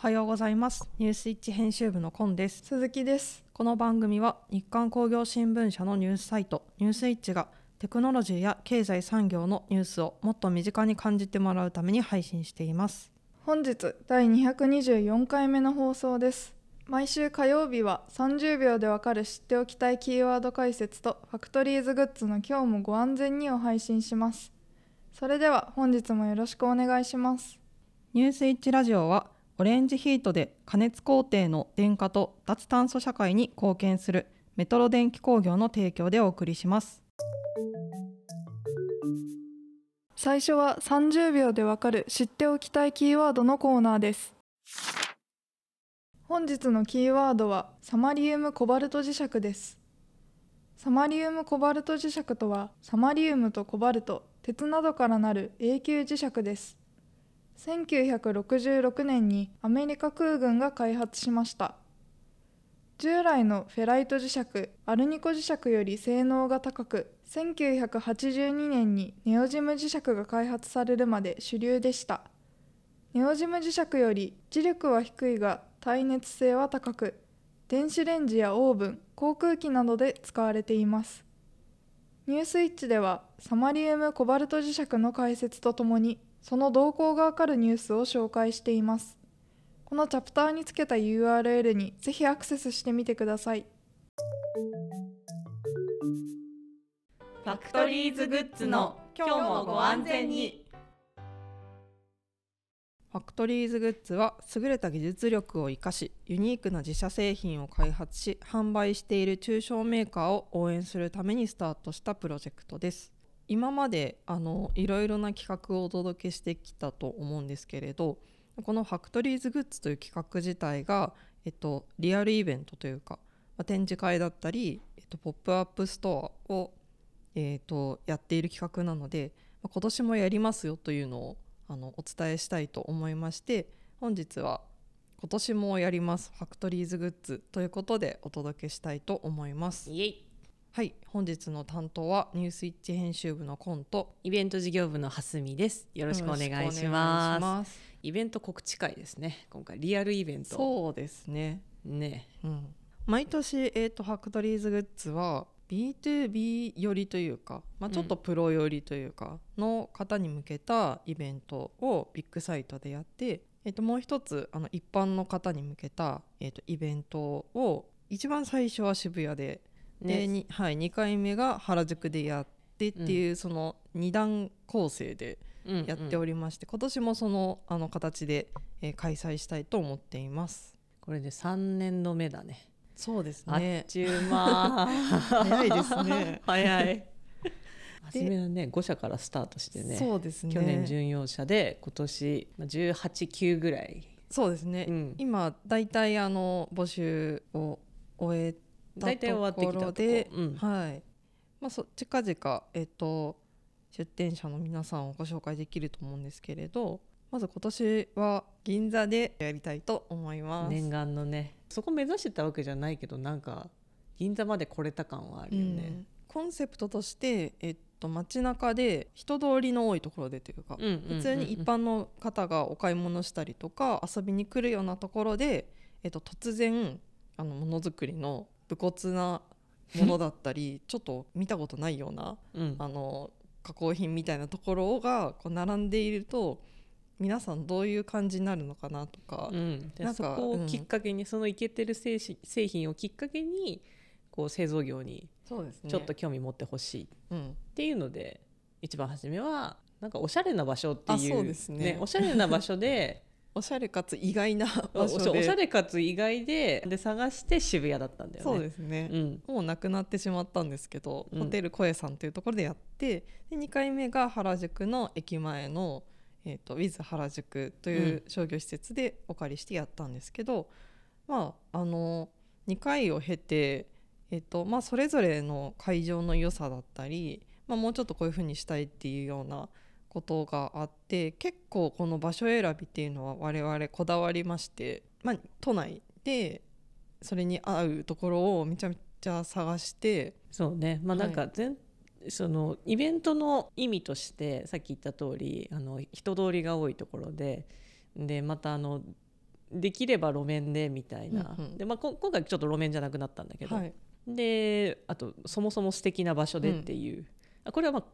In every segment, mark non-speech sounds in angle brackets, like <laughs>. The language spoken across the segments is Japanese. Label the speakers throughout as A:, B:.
A: はようございます。ニュースイッチ編集部のコンです。
B: 鈴木です。
A: この番組は日刊工業新聞社のニュースサイトニュースイッチがテクノロジーや経済産業のニュースをもっと身近に感じてもらうために配信しています。
B: 本日第224回目の放送です。毎週火曜日は30秒でわかる知っておきたいキーワード解説とファクトリーズグッズの今日もご安全にを配信します。それでは本日もよろしくお願いします。
A: ニュースイッチラジオはオレンジヒートで加熱工程の電化と脱炭素社会に貢献するメトロ電気工業の提供でお送りします。
B: 最初は30秒でわかる知っておきたいキーワードのコーナーです。本日のキーワードはサマリウムコバルト磁石です。サマリウムコバルト磁石とはサマリウムとコバルト鉄などからなる永久磁石です。1966年にアメリカ空軍が開発しました。従来のフェライト磁石アルニコ磁石より性能が高く1982年にネオジム磁石が開発されるまで主流でした。ネオジム磁石より磁力は低いが耐熱性は高く電子レンジやオーブン航空機などで使われています。ニュースイッチではサマリウムコバルト磁石の解説とともにその動向がわかるニュースを紹介しています。このチャプターにつけた URL にぜひアクセスしてみてください。
C: ファクトリーズグッズの今日もご安全に。
A: ファクトリーズグッズは優れた技術力を生かしユニークな自社製品を開発し販売している中小メーカーを応援するためにスタートしたプロジェクトです今まであのいろいろな企画をお届けしてきたと思うんですけれどこのファクトリーズグッズという企画自体が、えっと、リアルイベントというか、まあ、展示会だったり、えっと、ポップアップストアを、えっと、やっている企画なので、まあ、今年もやりますよというのをあのお伝えしたいと思いまして本日は今年もやりますファクトリーズグッズということでお届けしたいと思います。
C: イエイ
A: はい、本日の担当はニュースイッチ編集部のコンと
C: イベント事業部の蓮見です。よろしくお願いします。イベント告知会ですね。今回リアルイベント。
A: そうですね。
C: ね。
A: うん、毎年えっ、とファクトリーズグッズは B2B 寄りというか、まあ、ちょっとプロ寄りというかの方に向けたイベントをビッグサイトでやって、えっともう一つあの一般の方に向けた、えっとイベントを一番最初は渋谷でで、
C: ね。
A: にはい、2回目が原宿でやってっていう、その2段構成で
C: うん
A: やっておりまして、今年もそのあの形で、えー開催したいと思っています。
C: これで3年の目だね。
A: そうです
C: あっちゅう間。<laughs>
A: 早いですね。<laughs>
C: 早い。初めはね5社からスタートしてね
A: そうですね。
C: 去年準用車で今年まあ189ぐらい、
A: そうですね、
C: うん、
A: 今大体あの募集を終えた
C: 大体終わってきた
A: で、
C: うん。
A: はい。まあ、そ近々、えっと、出店者の皆さんをご紹介できると思うんですけれどまず今年は銀座でやりたいと思います。
C: 念願のね。そこ目指してたわけじゃないけどなんか銀座まで来れた感はあるよね、
A: うん。コンセプトとして、えっと、街中で人通りの多いところでというか、
C: うんうんうんうん。
A: 普通に一般の方がお買い物したりとか遊びに来るようなところで、えっと、突然あのものづくりの武骨なものだったり <laughs> ちょっと見たことないような
C: うん。
A: あの加工品みたいなところがこう並んでいると皆さんどういう感じになるのかなとか、
C: うん、で
A: なんか
C: そこをきっかけに、そのイケてる製品製品をきっかけにこう製造業にちょっと興味持ってほしい。っ
A: うん、
C: ていうので、一番初めはなんかおしゃれな場所って
A: あ
C: いう
A: そうですね
C: おしゃれな場所で <laughs>
A: おしゃれかつ意外な <laughs> 場所で。
C: おしゃれかつ意外でで探して渋谷だったんだよね。
A: そうですね、
C: うん。
A: もうなくなってしまったんですけど、
C: うん。
A: ホテル声さんというところでやってで2回目が原宿の駅前の、えー、とウィズ原宿という商業施設でお借りしてやったんですけど、まああの2回を経て、えーとまあ、それぞれの会場の良さだったり、まあ、もうちょっとこういう風にしたいっていうようなことがあって結構この場所選びっていうのは我々こだわりまして、まあ、都内でそれに合うところをめちゃめちゃ探して
C: そうね。まあなんか全、そのイベントの意味としてさっき言った通りあの人通りが多いところででまたあのできれば路面でみたいな、
A: うんうん。
C: でまあ、こ今回ちょっと路面じゃなくなったんだけど、
A: はい。
C: であとそもそも素敵な場所でっていう、あこれはまあ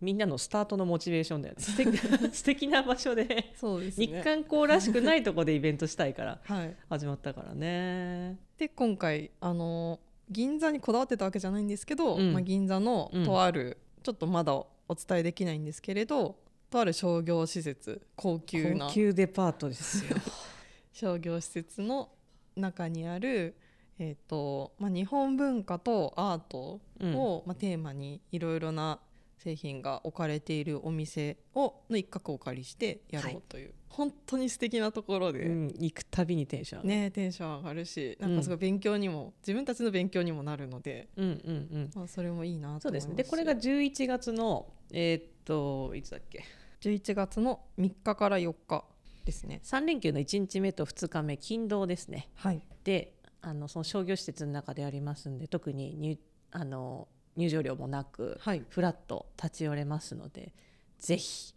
C: みんなのスタートのモチベーションだよね。素敵 <laughs> 素敵な場所で。
A: そうですね。
C: 日韓校らしくないとこでイベントしたいから
A: はい。
C: 始まったからね。
A: で今回あの銀座にこだわってたわけじゃないんですけど、
C: うん。
A: まあ、銀座の
C: うん。
A: とある、ちょっとまだお伝えできないんですけれどとある商業施設高級な。
C: 高級デパートですよ。<laughs>
A: 商業施設の中にある、えーとまあ、日本文化とアートを、まあ、テーマにいろいろな製品が置かれているお店をの一角をお借りしてやろうという、本当に素敵なところで、
C: うん、行くたびにテンション上がる。
A: ね、テンション上がるしなんかすごい勉強にも、自分たちの勉強にもなるので、
C: うんうんうん。
A: まあ、それもいいなと
C: そうで
A: す
C: ね。でこれが11月のえーっといつだっけ
A: ？11月の3日から4日ですね。
C: 3連休の1日目と2日目勤労ですね。
A: はい、
C: であのその商業施設の中でありますんで特に入あの入場料もなく、
A: はい。
C: フラッと立ち寄れますのでぜひ。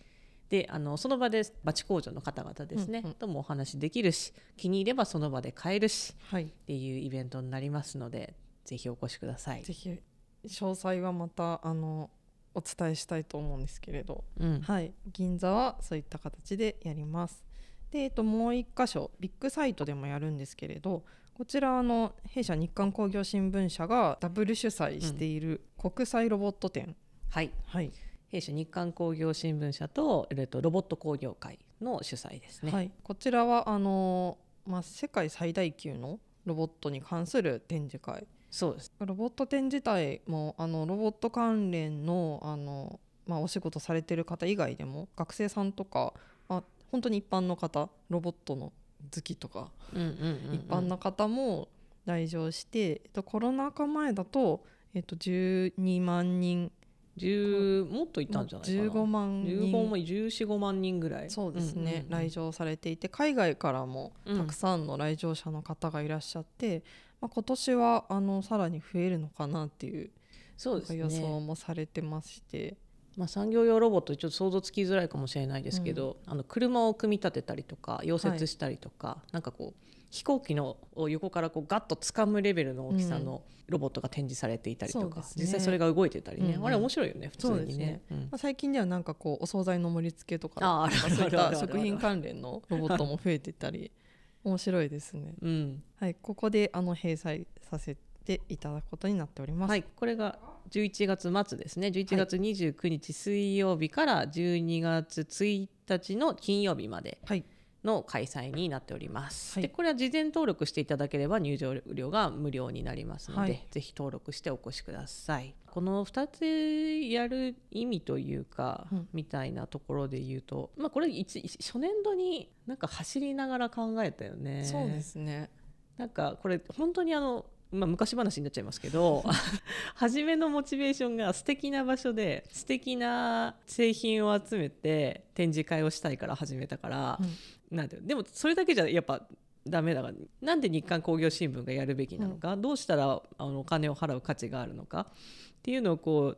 C: であのその場でバチ工場の方々ですね、
A: うんうん。
C: ともお話できるし気に入ればその場で買えるし
A: はい、
C: っていうイベントになりますのでぜひお越しください。
A: ぜひ詳細はまたあのお伝えしたいと思うんですけれど、
C: うん。
A: はい、銀座はそういった形でやります。で、えっと、もう一箇所ビッグサイトでもやるんですけれどこちらあの弊社日刊工業新聞社がダブル主催している国際ロボット展、
C: はい。
A: はい。
C: 弊社日刊工業新聞社と,、えっとロボット工業会の主催ですね。
A: はい、こちらはあの、まあ、世界最大級のロボットに関する展示会。
C: そうです。
A: ロボット展自体もあのロボット関連のあの、まあ、お仕事されてる方以外でも学生さんとか、まあ、本当に一般の方ロボットの好きとか、
C: うんうんうんうん。
A: 一般の方も来場して、えっと、コロナ禍前だと、えっと、12万人。
C: 10もっといたんじゃないかな。
A: 15万人。
C: 15万1415万人ぐらい。
A: そうですね、
C: んうんうん
A: 来場されていて海外からも
C: うん
A: たくさんの来場者の方がいらっしゃって、まあ、今年はあのさらに増えるのかなっていう
C: そうですね。
A: 予想もされてまして、
C: まあ、産業用ロボットちょっと想像つきづらいかもしれないですけど、あの車を組み立てたりとか溶接したりとか、なんかこう飛行機のを横からこうガッと掴むレベルの大きさのロボットが展示されていたりとか、
A: そうですね。
C: 実際それが動いてたりね、
A: うん。うん
C: あれ面白いよね普通にね。
A: ね。
C: うん。
A: まあ、最近ではなんかこうお惣菜の盛り付けとかそういった食品関連のロボットも増えてたり面白いですね。
C: うん。
A: はい、ここであの閉鎖させていただくことになっております。
C: はい、これが11月末ですね。11月29日水曜日から12月1日の金曜日まで
A: はい、
C: の開催になっております、
A: はい。
C: でこれは事前登録していただければ入場料が無料になりますので、
A: はい。
C: ぜひ登録してお越しください。この2つやる意味というか、
A: うん。
C: みたいなところで言うと、まあ、これ一初年度になんか走りながら考えたよね。
A: そうですね。
C: なんかこれ本当にあの、まあ、昔話になっちゃいますけど <laughs> 初めのモチベーションが素敵な場所で素敵な製品を集めて展示会をしたいから始めたから、なん。ていうのでもそれだけじゃやっぱダメだからなんで日刊工業新聞がやるべきなのか、どうしたらあのお金を払う価値があるのかっていうのをこう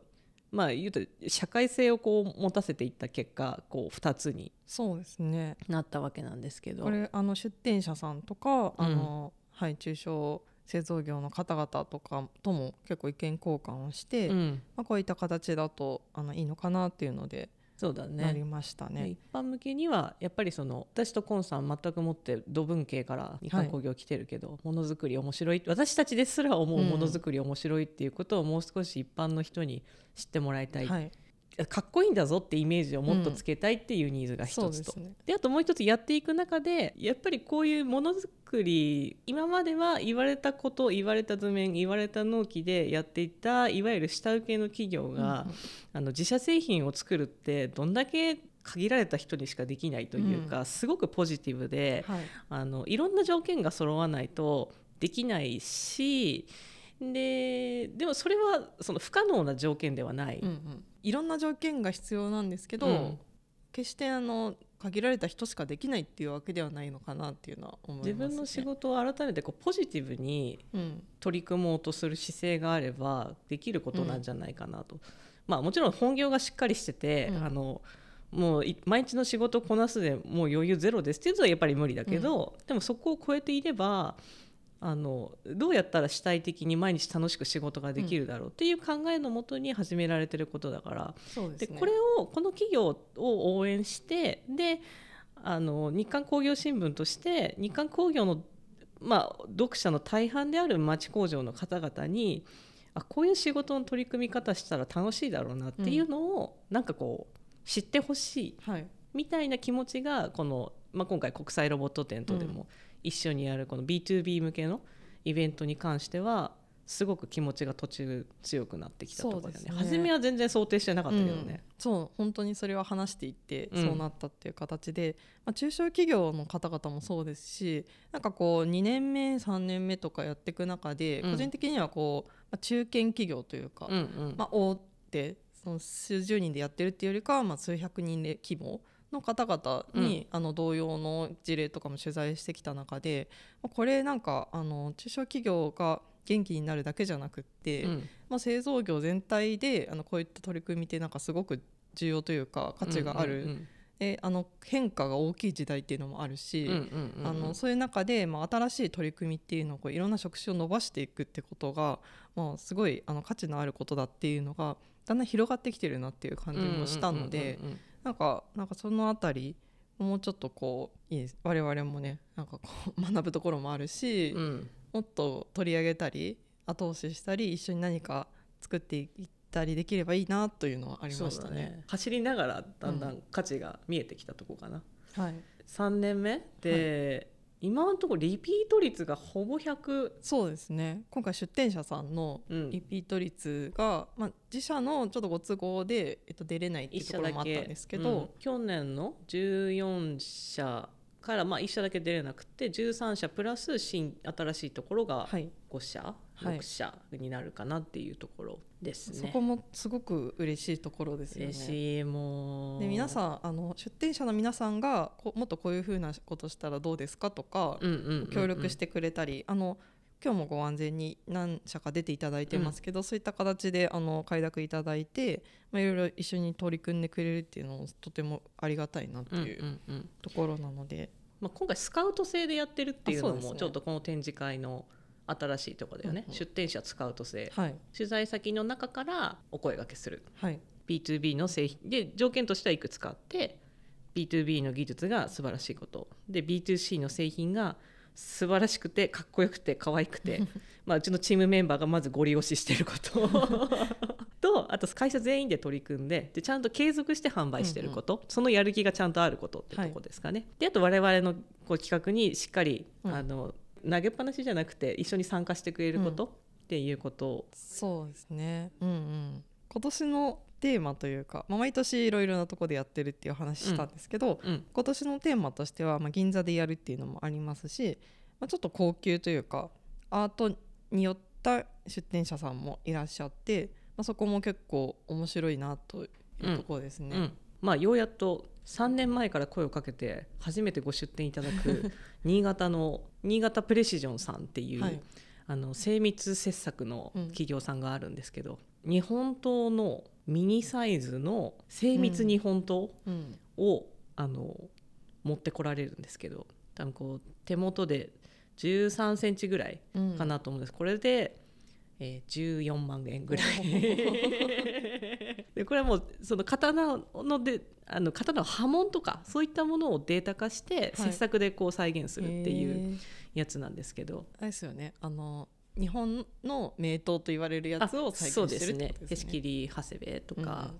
C: まあ言うと社会性をこう持たせていった結果こう2つに
A: そうですね。
C: なったわけなんですけど。
A: これあの出店者さんとか、あのはい中小製造業の方々とかとも結構意見交換をして、
C: うん、
A: まあ、こういった形だとあのいいのかなっていうので
C: そうだね。
A: なりましたね。
C: で一般向けにはやっぱりその私とコンさん全くもって土文系から日韓工業来てるけど、ものづくり面白い私たちですら思う
A: うん
C: ものづくり面白いっていうことをもう少し一般の人に知ってもらいたい、
A: はい、
C: かっこいいんだぞってイメージをもっとつけたいっていうニーズが一つと、
A: そうですね。
C: であともう一つやっていく中でやっぱりこういうものづくり今までは言われたこと言われた図面言われた納期でやっていたいわゆる下請けの企業が、
A: うん。うん
C: あの自社製品を作るってどんだけ限られた人にしかできないというか、すごくポジティブで、
A: はい、
C: あのいろんな条件が揃わないとできないしででもそれはその不可能な条件ではない。
A: うんうん、いろんな条件が必要なんですけど、
C: うん。
A: 決してあの限られた人しかできないっていうわけではないのかなっていうのは思います、ね、
C: 自分の仕事を改めてこうポジティブに
A: うん、
C: 取り組もうとする姿勢があればできることなんじゃないかなと、まあもちろん本業がしっかりしてて、
A: うん。
C: あのもうい毎日の仕事をこなすでもう余裕ゼロですっていうのはやっぱり無理だけど、でもそこを超えていればあのどうやったら主体的に毎日楽しく仕事ができるだろうっていう考えのもとに始められてることだから、
A: そうですね。
C: でこれをこの企業を応援してであの日刊工業新聞として日刊工業の、まあ、読者の大半である町工場の方々にあこういう仕事の取り組み方したら楽しいだろうなっていうのを、なんかこう知ってほしい
A: はい。
C: みたいな気持ちがこの、まあ、今回国際ロボット展とでも一緒にやるこの B2B 向けのイベントに関してはすごく気持ちが途中強くなってきたところだよね。
A: ね。
C: 初めは全然想定してなかったけどね。
A: うん。そう本当にそれは話していって
C: うん
A: そうなったっていう形で、まあ、中小企業の方々もそうですしなんかこう2年目3年目とかやっていく中で、
C: うん。
A: 個人的にはこう、まあ、中堅企業というか、
C: うんうん。
A: まあ、大手その数十人でやってるっていうよりかは、まあ、数百人で規模の方々に、あの同様の事例とかも取材してきた中でまあこれなんかあの中小企業が元気になるだけじゃなくって、
C: うん。
A: まあ、製造業全体であのこういった取り組みってなんかすごく重要というか価値がある、
C: うん
A: であの変化が大きい時代っていうのもあるし、そういう中で、まあ、新しい取り組みっていうのをこういろんな職種を伸ばしていくってことが、まあ、すごいあの価値のあることだっていうのがだんだん広がってきてるなっていう感じもしたので
C: うんうんうん
A: なんかなんかそのあたりもうちょっとこういいです。我々もねなんかこう <laughs> 学ぶところもあるし、
C: うん。うん
A: もっと取り上げたり後押ししたり一緒に何か作っていったりできればいいなというのはありました
C: そうだ
A: ね。
C: 走りながらだんだん価値が見えてきたとこかな、
A: はい、
C: 3年目で、今のところリピート率がほぼ100
A: そうですね。今回出店者さんの
C: うん。
A: リピート率が、まあ、自社のちょっとご都合で、えっと、出れないっていう
C: 1社だ
A: ところもあったん
C: け
A: ですけど、
C: うん。去年の14社から、まあ、1社だけ出れなくて13社プラス新新しいところが
A: はい
C: 5社、
A: はい。
C: 6社になるかなっていうところですね。
A: そこもすごく嬉しいところですよね。
C: 嬉しいもう。
A: で皆さんあの出店者の皆さんがこもっとこういうふうなことしたらどうですかとか、
C: うんうんうんうん。
A: 協力してくれたりあの今日もご安全に何社か出ていただいてますけど、そういった形であの快諾いただいて、まあ、いろいろ一緒に取り組んでくれるっていうのもとてもありがたいなって
C: うんう
A: いうん
C: うん。
A: ところなので、
C: まあ、今回スカウト制でやってるっていうのもちょっとこの展示会の新しいところだよね、
A: うんうん。
C: 出展者スカウト制
A: はい。
C: 取材先の中からお声掛けする。
A: はい。
C: B2B の製品。で条件としてはいくつかあって B2B の技術が素晴らしいこと。で B2C の製品が素晴らしくてかっこよくて可愛くて。<laughs> まあうちのチームメンバーがまずご利用ししてること。<laughs> とあと会社全員で取り組んででちゃんと継続して販売してること、そのやる気がちゃんとあることってとこですかね。であと我々のこう企画にしっかり、
A: うん。
C: あの投げっぱなしじゃなくて一緒に参加してくれること、っていうこと。を
A: そうですね。うんうん。今年のテーマというか、まあ、毎年いろいろなところでやってるっていう話したんですけど、
C: うん。
A: 今年のテーマとしては、まあ、銀座でやるっていうのもありますし、まあ、ちょっと高級というかアートによった出店者さんもいらっしゃって、まあ、そこも結構面白いなというところですね。
C: うん、まあようやっと3年前から声をかけて初めてご出店いただく <laughs> 新潟の新潟プレシジョンさんっていう、
A: はい。
C: あの精密切削の企業さんがあるんですけど、日本刀のミニサイズの精密日本刀
A: うん。
C: を、あの持ってこられるんですけど多分こう手元で13センチぐらい
A: うん。
C: かなと思うんです、これで、えー、14万円ぐらい。<laughs> でこれはもうその刀のであの刀の刃文とかそういったものをデータ化して
A: はい。
C: 切削でこう再現するっていうやつなんですけど、
A: あれですよね。あの日本の名刀と言われるやつを再現してるって
C: ですね。
A: ことですね。
C: へし切り長谷部とか、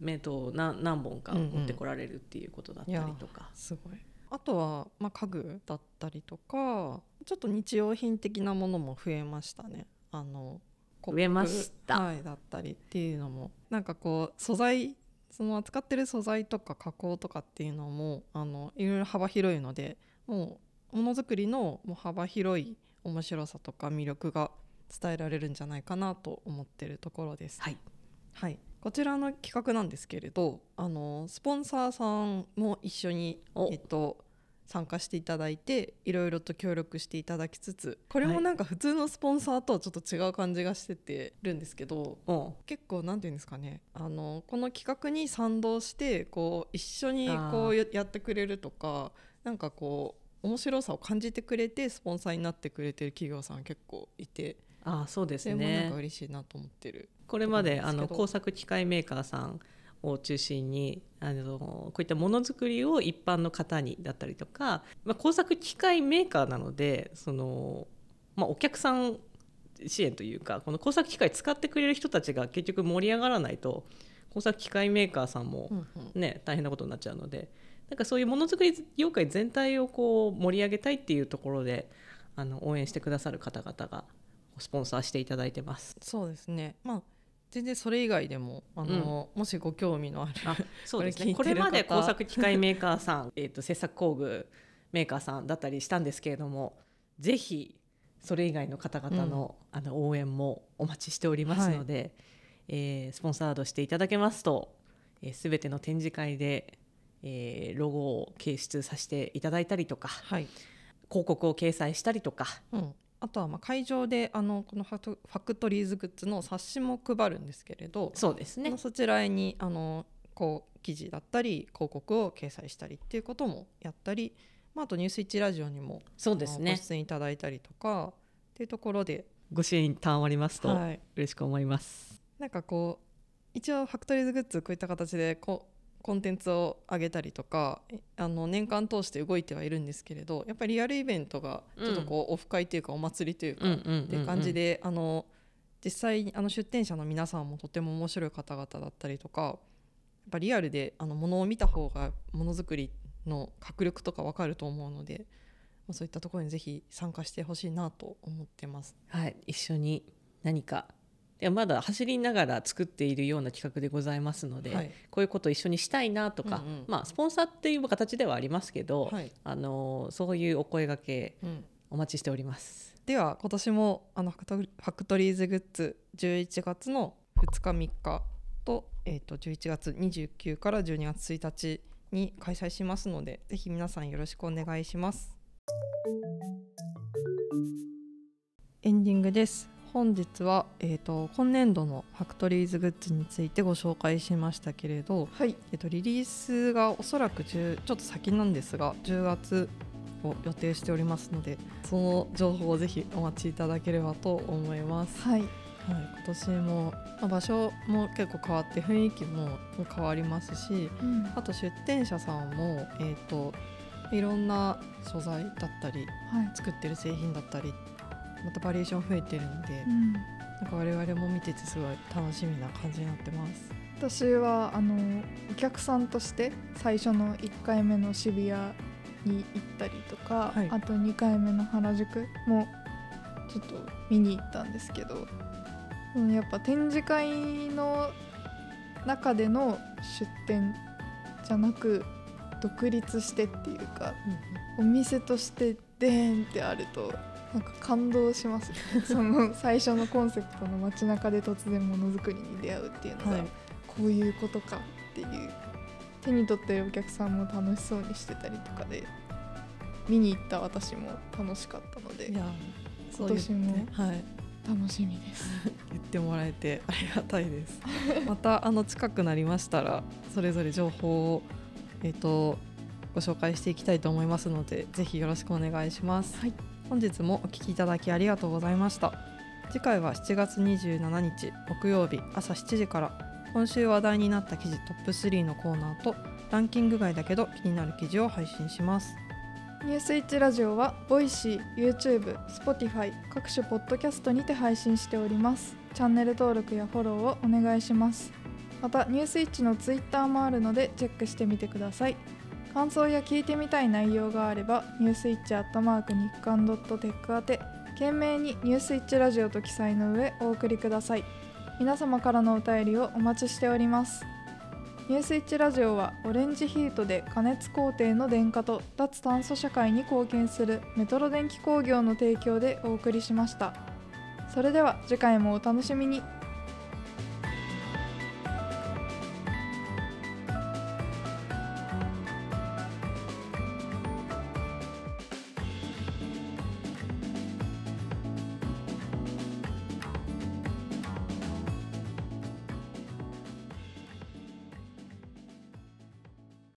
C: 名刀を何何本か持ってこられるっていうことだったりとか。
A: すごい。あとは、まあ、家具だったりとかちょっと日用品的なものも増えましたね。あの
C: 増えました。
A: はい、だったりっていうのも。なんかこう素材その扱ってる素材とか加工とかっていうのもあのいろいろ幅広いのでもうものづくりのもう幅広い面白さとか魅力が伝えられるんじゃないかなと思ってるところです。
C: はい。
A: はい、こちらの企画なんですけれどあのスポンサーさんも一緒に
C: お、
A: えっと、参加していただいていろいろと協力していただきつつこれもなんか普通のスポンサーとはちょっと違う感じがしててるんですけど
C: うん。
A: 結構なんていうんですかねあのこの企画に賛同してこう一緒にこうややってくれるとかなんかこう面白さを感じてくれてスポンサーになってくれてる企業さん結構いて
C: ああそうです
A: それもなん
C: ね
A: か嬉しいなと思ってる。
C: これまであの工作機械メーカーさんを中心にあのこういったものづくりを一般の方にだったりとか、まあ、工作機械メーカーなのでその、まあ、お客さん支援というかこの工作機械使ってくれる人たちが結局盛り上がらないと工作機械メーカーさんも
A: うんうん
C: ね、大変なことになっちゃうのでなんかそういうものづくり業界全体をこう盛り上げたいっていうところであの応援してくださる方々がスポンサーしていただいてます。
A: そうですねまあ全然それ以外でもあの、もしご興味のある
C: あそうですね。<laughs>
A: これ
C: まで工作機械メーカーさん、えー、と制作工具メーカーさんだったりしたんですけれどもぜひそれ以外の方々の,、あの応援もお待ちしておりますので、えースポンサードしていただけますと、えー、全ての展示会で、えーロゴを掲出させていただいたりとか
A: はい、
C: 広告を掲載したりとか
A: うん、あとはまあ会場であのこのファクファクトリーズグッズの冊子も配るんですけれど、
C: そうですね。
A: そちらにあのこう記事だったり広告を掲載したりっていうこともやったり、まあ、あと「ニュースイッチラジオ」にも
C: そうですね。
A: 出演いただいたりとかっていうところで、
C: ご支援賜りますと
A: はい、
C: 嬉しく思います。
A: なんかこう一応ファクトリーズグッズこういった形でこうコンテンツを上げたりとかえあの年間通して動いてはいるんですけれどやっぱりリアルイベントがちょっとこう、オフ会というかお祭りというか、っていう感じで、あの実際にあの出店者の皆さんもとても面白い方々だったりとかやっぱリアルであのものを見た方がものづくりの迫力とか分かると思うので、まあ、そういったところにぜひ参加してほしいなと思ってます。
C: はい、一緒に何かいやまだ走りながら作っているような企画でございますので、
A: はい。
C: こういうことを一緒にしたいなとか、
A: うんうん。
C: まあ、スポンサーっていう形ではありますけど、
A: はい。
C: あのそういうお声掛け
A: うん。
C: お待ちしております。
A: では今年もあのファクトファクトリーズグッズ11月の2日3日と,、えー、と11月29から12月1日に開催しますのでぜひ皆さんよろしくお願いします。エンディングです本日は、えー、と今年度のファクトリーズグッズについてご紹介しましたけれど、
B: はい。
A: えっと、リリースがおそらく10ちょっと先なんですが10月を予定しておりますのでその情報をぜひお待ちいただければと思います、
B: はい。
A: はい、今年も、まあ場所も結構変わって雰囲気も変わりますし
B: うん。
A: あと出店者さんも、えー、といろんな素材だったり
B: はい。
A: 作ってる製品だったりまたバリエーション増えてるんで、
B: うん。
A: なんか我々も見ててすごい楽しみな感じになってます。
B: 私はあのお客さんとして最初の1回目の渋谷に行ったりとか、
A: はい。
B: あと2回目の原宿もちょっと見に行ったんですけど、うん、やっぱ展示会の中での出店じゃなく独立してっていうかお店としてでーんってあるとなんか感動します。ね <laughs> その最初のコンセプトの街中で突然ものづくりに出会うっていうのが、
A: はい。
B: こういうことかっていう。手に取ってるお客さんも楽しそうにしてたりとかで見に行った私も楽しかったので今年も楽しみです。<laughs>
A: 言ってもらえてありがたいです。<laughs> またあの近くなりましたらそれぞれ情報をえっ、とご紹介していきたいと思いますのでぜひよろしくお願いします、
B: はい
A: 本日もお聞きいただきありがとうございました次回は7月27日木曜日朝7時から今週話題になった記事トップ3のコーナーとランキング外だけど気になる記事を配信します
B: ニュースイッチラジオは Voicy、YouTube、Spotify 各種ポッドキャストにて配信しております。チャンネル登録やフォローをお願いします。またニュースイッチの Twitter もあるのでチェックしてみてください。感想や聞いてみたい内容があればニュースイッチアットマーク日刊ドットテック宛て懸命にニュースイッチラジオと記載の上お送りください。皆様からのお便りをお待ちしております。ニュースイッチラジオはオレンジヒートで加熱工程の電化と脱炭素社会に貢献するメトロ電気工業の提供でお送りしましたそれでは次回もお楽しみに